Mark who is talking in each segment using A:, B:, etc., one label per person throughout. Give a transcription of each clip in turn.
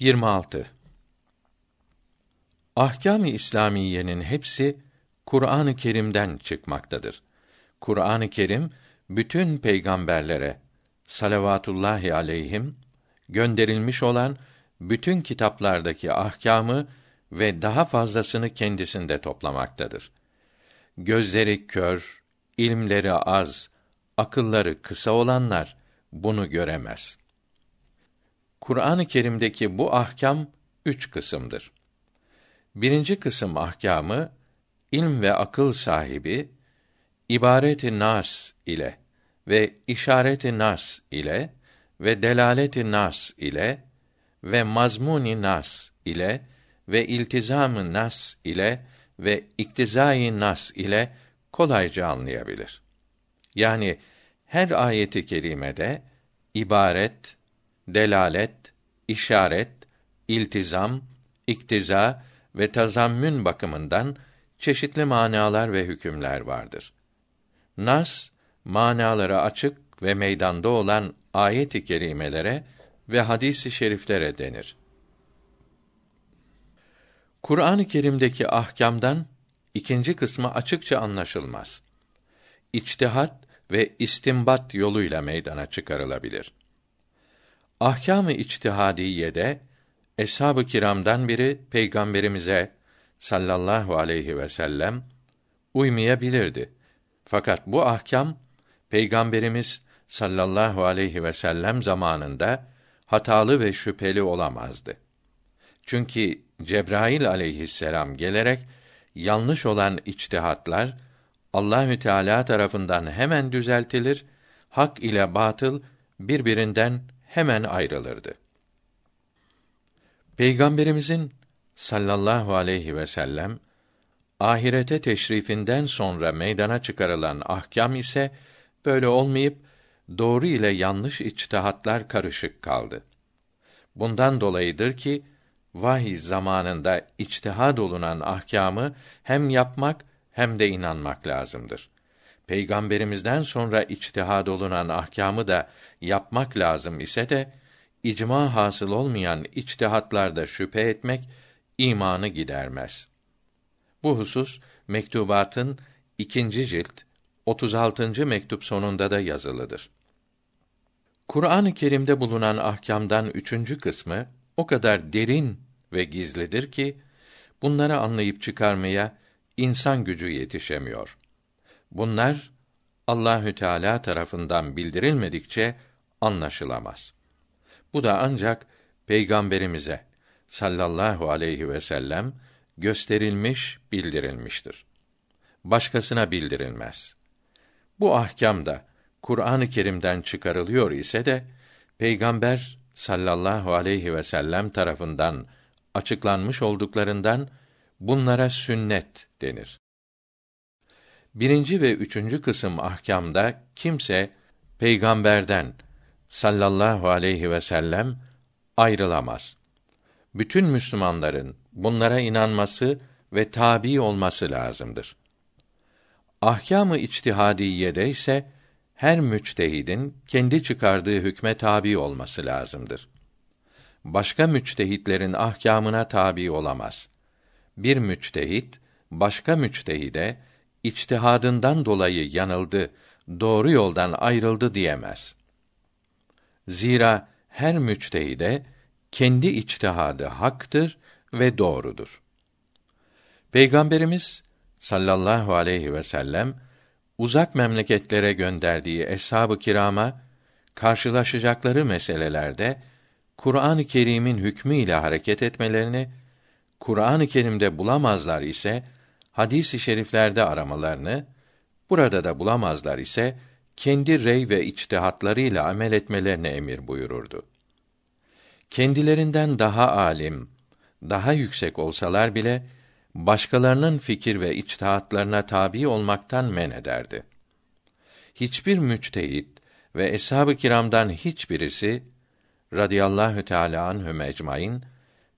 A: 26 Ahkâm-ı İslamiyenin hepsi Kur'an-ı Kerim'den çıkmaktadır. Kur'an-ı Kerim bütün peygamberlere salavatullahi aleyhim gönderilmiş olan bütün kitaplardaki ahkamı ve daha fazlasını kendisinde toplamaktadır. Gözleri kör, ilmleri az, akılları kısa olanlar bunu göremez. Kur'an-ı Kerim'deki bu ahkam üç kısımdır. Birinci kısım ahkamı ilm ve akıl sahibi ibareti nas ile ve işareti nas ile ve delaleti nas ile ve mazmuni nas ile ve iltizamı nas ile ve iktizai nas ile kolayca anlayabilir. Yani her ayeti kerimede ibaret, delalet, işaret, iltizam, iktiza ve tazammün bakımından çeşitli manalar ve hükümler vardır. Nas manaları açık ve meydanda olan ayet-i kerimelere ve hadis-i şeriflere denir. Kur'an-ı Kerim'deki ahkamdan ikinci kısmı açıkça anlaşılmaz. İçtihat ve istimbat yoluyla meydana çıkarılabilir. Ahkâm-ı içtihadiyede eshab-ı kiramdan biri peygamberimize sallallahu aleyhi ve sellem uymayabilirdi. Fakat bu ahkam peygamberimiz sallallahu aleyhi ve sellem zamanında hatalı ve şüpheli olamazdı. Çünkü Cebrail aleyhisselam gelerek yanlış olan içtihatlar Allahü Teala tarafından hemen düzeltilir, hak ile batıl birbirinden hemen ayrılırdı. Peygamberimizin sallallahu aleyhi ve sellem ahirete teşrifinden sonra meydana çıkarılan ahkam ise böyle olmayıp doğru ile yanlış içtihatlar karışık kaldı. Bundan dolayıdır ki vahiy zamanında içtihad olunan ahkamı hem yapmak hem de inanmak lazımdır. Peygamberimizden sonra içtihad olunan ahkamı da yapmak lazım ise de icma hasıl olmayan içtihatlarda şüphe etmek imanı gidermez. Bu husus mektubatın ikinci cilt 36. mektup sonunda da yazılıdır. Kur'an-ı Kerim'de bulunan ahkamdan üçüncü kısmı o kadar derin ve gizlidir ki bunları anlayıp çıkarmaya insan gücü yetişemiyor. Bunlar Allahü Teala tarafından bildirilmedikçe anlaşılamaz. Bu da ancak peygamberimize sallallahu aleyhi ve sellem gösterilmiş, bildirilmiştir. Başkasına bildirilmez. Bu ahkam da Kur'an-ı Kerim'den çıkarılıyor ise de peygamber sallallahu aleyhi ve sellem tarafından açıklanmış olduklarından bunlara sünnet denir. Birinci ve üçüncü kısım ahkamda kimse peygamberden sallallahu aleyhi ve sellem ayrılamaz. Bütün Müslümanların bunlara inanması ve tabi olması lazımdır. Ahkâm-ı içtihadiyede ise her müçtehidin kendi çıkardığı hükme tabi olması lazımdır. Başka müçtehitlerin ahkamına tabi olamaz. Bir müçtehit başka müçtehide içtihadından dolayı yanıldı, doğru yoldan ayrıldı diyemez. Zira her müçtehide kendi içtihadı haktır ve doğrudur. Peygamberimiz sallallahu aleyhi ve sellem uzak memleketlere gönderdiği eshab-ı kirama karşılaşacakları meselelerde Kur'an-ı Kerim'in hükmü ile hareket etmelerini, Kur'an-ı Kerim'de bulamazlar ise hadis-i şeriflerde aramalarını, burada da bulamazlar ise kendi rey ve içtihatlarıyla amel etmelerini emir buyururdu. Kendilerinden daha alim, daha yüksek olsalar bile başkalarının fikir ve içtihatlarına tabi olmaktan men ederdi. Hiçbir müçtehit ve eshab-ı kiramdan hiçbirisi radıyallahu teala anhü mecmain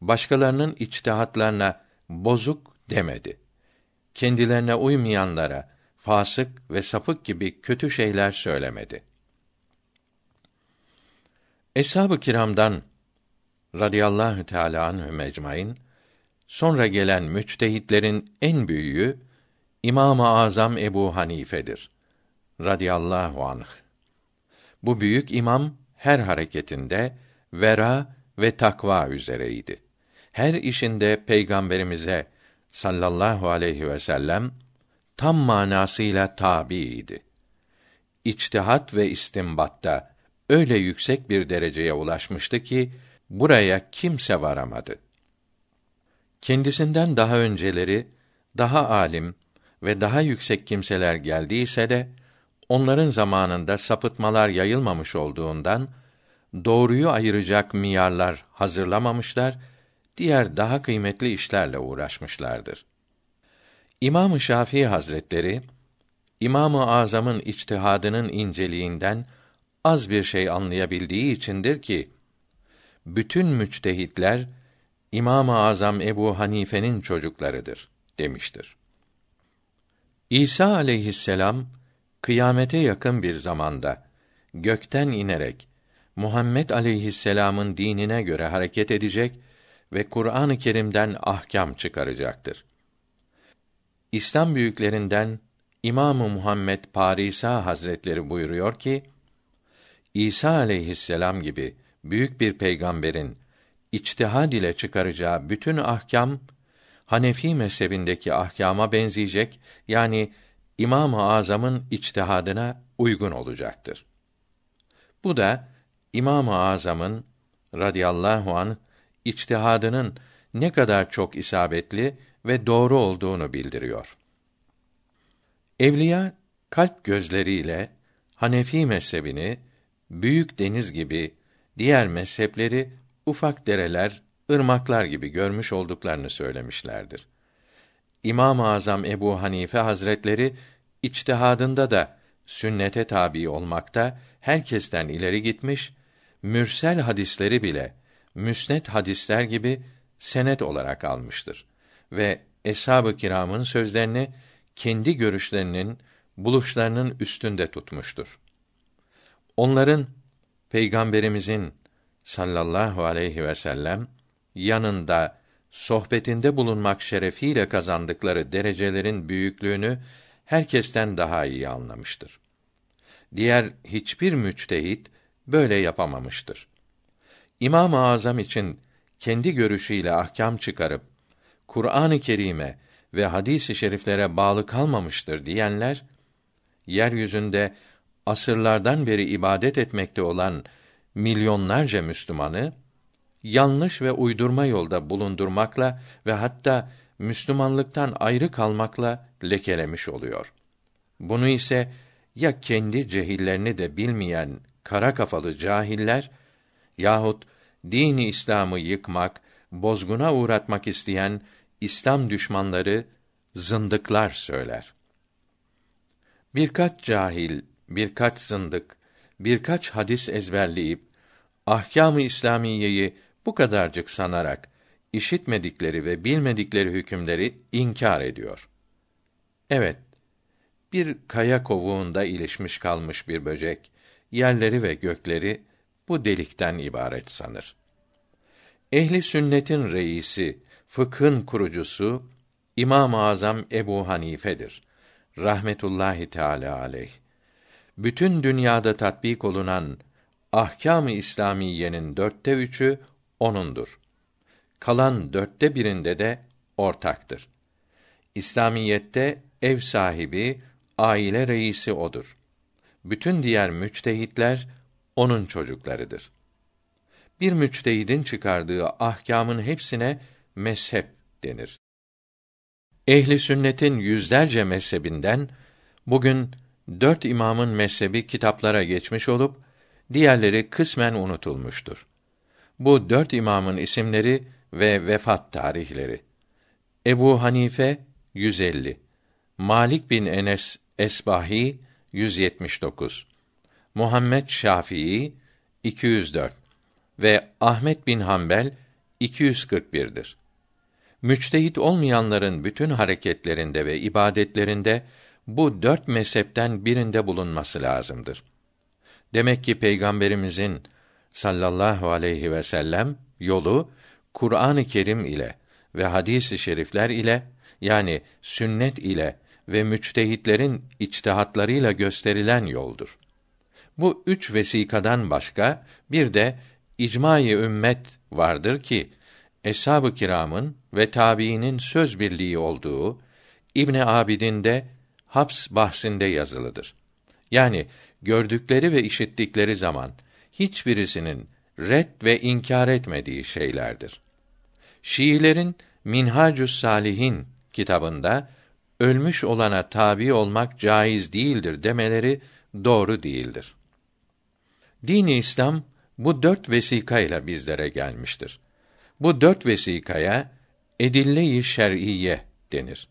A: başkalarının içtihatlarına bozuk demedi. Kendilerine uymayanlara fasık ve sapık gibi kötü şeyler söylemedi. Eshab-ı kiramdan radıyallahu teala anhü mecmain sonra gelen müçtehitlerin en büyüğü İmam-ı Azam Ebu Hanife'dir radıyallahu anh. Bu büyük imam her hareketinde vera ve takva üzereydi. Her işinde peygamberimize sallallahu aleyhi ve sellem tam manasıyla tabiiydi. İçtihat ve istimbatta öyle yüksek bir dereceye ulaşmıştı ki buraya kimse varamadı. Kendisinden daha önceleri daha alim ve daha yüksek kimseler geldiyse de onların zamanında sapıtmalar yayılmamış olduğundan doğruyu ayıracak miyarlar hazırlamamışlar, diğer daha kıymetli işlerle uğraşmışlardır. İmam-ı Şafii Hazretleri İmam-ı Azam'ın içtihadının inceliğinden az bir şey anlayabildiği içindir ki bütün müçtehitler İmam-ı Azam Ebu Hanife'nin çocuklarıdır demiştir. İsa aleyhisselam kıyamete yakın bir zamanda gökten inerek Muhammed aleyhisselam'ın dinine göre hareket edecek ve Kur'an-ı Kerim'den ahkam çıkaracaktır. İslam büyüklerinden İmamı Muhammed Parisa Hazretleri buyuruyor ki İsa aleyhisselam gibi büyük bir peygamberin içtihad ile çıkaracağı bütün ahkam Hanefi mezhebindeki ahkama benzeyecek yani İmam-ı Azam'ın içtihadına uygun olacaktır. Bu da İmam-ı Azam'ın radıyallahu an içtihadının ne kadar çok isabetli ve doğru olduğunu bildiriyor. Evliya kalp gözleriyle Hanefi mezhebini büyük deniz gibi diğer mezhepleri ufak dereler, ırmaklar gibi görmüş olduklarını söylemişlerdir. İmam-ı Azam Ebu Hanife Hazretleri içtihadında da sünnete tabi olmakta herkesten ileri gitmiş, mürsel hadisleri bile müsnet hadisler gibi senet olarak almıştır ve eshab-ı kiramın sözlerini kendi görüşlerinin buluşlarının üstünde tutmuştur. Onların peygamberimizin sallallahu aleyhi ve sellem yanında sohbetinde bulunmak şerefiyle kazandıkları derecelerin büyüklüğünü herkesten daha iyi anlamıştır. Diğer hiçbir müçtehit böyle yapamamıştır. İmam-ı Azam için kendi görüşüyle ahkam çıkarıp Kur'an-ı Kerim'e ve hadis-i şeriflere bağlı kalmamıştır diyenler yeryüzünde asırlardan beri ibadet etmekte olan milyonlarca Müslümanı yanlış ve uydurma yolda bulundurmakla ve hatta Müslümanlıktan ayrı kalmakla lekelemiş oluyor. Bunu ise ya kendi cehillerini de bilmeyen kara kafalı cahiller yahut dini İslam'ı yıkmak, bozguna uğratmak isteyen İslam düşmanları zındıklar söyler. Birkaç cahil, birkaç zındık, birkaç hadis ezberleyip ahkâm-ı İslamiyeyi bu kadarcık sanarak işitmedikleri ve bilmedikleri hükümleri inkar ediyor. Evet, bir kaya kovuğunda ilişmiş kalmış bir böcek, yerleri ve gökleri bu delikten ibaret sanır. Ehli sünnetin reisi, fıkhın kurucusu İmam-ı Azam Ebu Hanife'dir. Rahmetullahi Teala aleyh. Bütün dünyada tatbik olunan ahkâm-ı İslamiyenin dörtte üçü onundur. Kalan dörtte birinde de ortaktır. İslamiyette ev sahibi, aile reisi odur. Bütün diğer müçtehitler onun çocuklarıdır. Bir müçtehidin çıkardığı ahkamın hepsine mezhep denir. Ehli sünnetin yüzlerce mezhebinden bugün dört imamın mezhebi kitaplara geçmiş olup diğerleri kısmen unutulmuştur. Bu dört imamın isimleri ve vefat tarihleri. Ebu Hanife 150, Malik bin Enes Esbahi 179, Muhammed Şafii 204 ve Ahmet bin Hanbel 241'dir. Müçtehit olmayanların bütün hareketlerinde ve ibadetlerinde bu dört mezhepten birinde bulunması lazımdır. Demek ki peygamberimizin sallallahu aleyhi ve sellem yolu Kur'an-ı Kerim ile ve hadis-i şerifler ile yani sünnet ile ve müçtehitlerin içtihatlarıyla gösterilen yoldur. Bu üç vesikadan başka bir de icma-i ümmet vardır ki eshab-ı kiramın ve tabiinin söz birliği olduğu İbn Abidin de haps bahsinde yazılıdır. Yani gördükleri ve işittikleri zaman hiçbirisinin red ve inkar etmediği şeylerdir. Şiilerin Minhacus Salihin kitabında ölmüş olana tabi olmak caiz değildir demeleri doğru değildir. Dini İslam bu dört vesikayla bizlere gelmiştir. Bu dört vesikaya edille-i şer'iyye denir.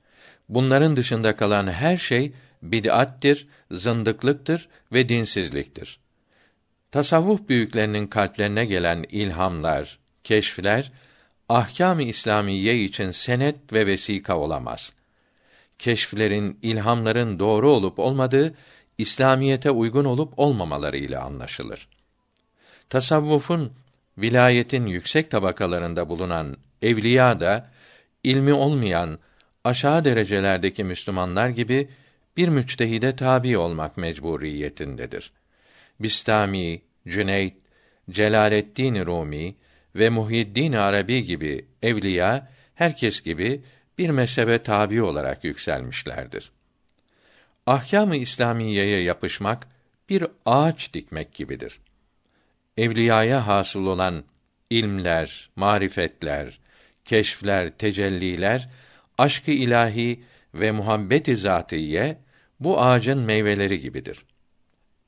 A: Bunların dışında kalan her şey bid'attir, zındıklıktır ve dinsizliktir. Tasavvuf büyüklerinin kalplerine gelen ilhamlar, keşfler ahkâm-ı İslamiye için senet ve vesika olamaz. Keşflerin, ilhamların doğru olup olmadığı İslamiyete uygun olup olmamaları ile anlaşılır. Tasavvufun vilayetin yüksek tabakalarında bulunan evliya da ilmi olmayan aşağı derecelerdeki Müslümanlar gibi bir müçtehide tabi olmak mecburiyetindedir. Bistami, Cüneyt, Celaleddin Rumi ve Muhyiddin Arabi gibi evliya herkes gibi bir mezhebe tabi olarak yükselmişlerdir. Ahkâm-ı İslamiyeye yapışmak bir ağaç dikmek gibidir. Evliyaya hasıl olan ilmler, marifetler, keşfler, tecelliler, aşkı ilahi ve muhabbet-i zatiye bu ağacın meyveleri gibidir.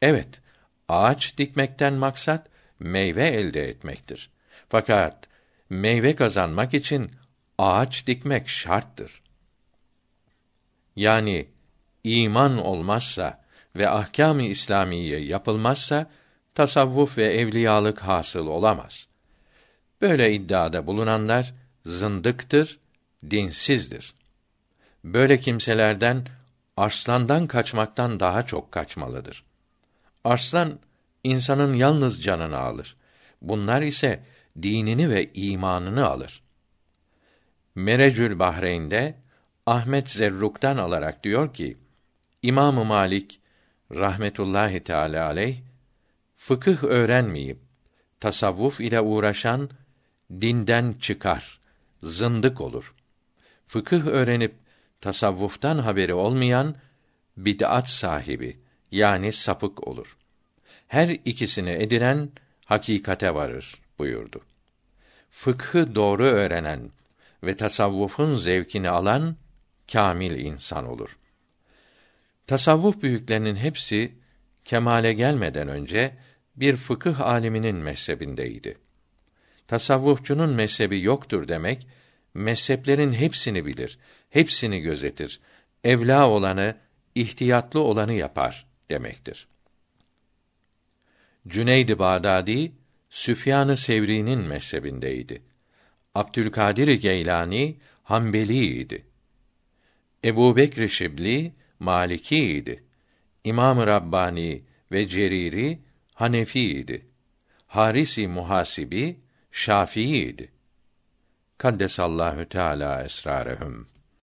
A: Evet, ağaç dikmekten maksat meyve elde etmektir. Fakat meyve kazanmak için ağaç dikmek şarttır. Yani iman olmazsa ve ahkâm-ı İslamiye yapılmazsa tasavvuf ve evliyalık hasıl olamaz. Böyle iddiada bulunanlar zındıktır, dinsizdir. Böyle kimselerden arslandan kaçmaktan daha çok kaçmalıdır. Arslan insanın yalnız canını alır. Bunlar ise dinini ve imanını alır. Merecül Bahreyn'de Ahmet Zerruk'tan alarak diyor ki: İmam Malik rahmetullahi teala aleyh fıkıh öğrenmeyip tasavvuf ile uğraşan dinden çıkar, zındık olur. Fıkıh öğrenip tasavvuftan haberi olmayan bid'at sahibi yani sapık olur. Her ikisini edinen hakikate varır buyurdu. Fıkhı doğru öğrenen ve tasavvufun zevkini alan kamil insan olur. Tasavvuf büyüklerinin hepsi kemale gelmeden önce bir fıkıh aliminin mezhebindeydi. Tasavvufçunun mezhebi yoktur demek, mezheplerin hepsini bilir, hepsini gözetir, evla olanı, ihtiyatlı olanı yapar demektir. Cüneyd-i Bağdadi, Süfyan-ı Sevri'nin mezhebindeydi. Abdülkadir Geylani Hanbeliydi. Ebu Bekr Şibli Malikiydi. İmam-ı Rabbani ve Ceriri Hanefiydi. Harisi Muhasibi Şafiiydi. Kaddesallahu Teala esrarehum.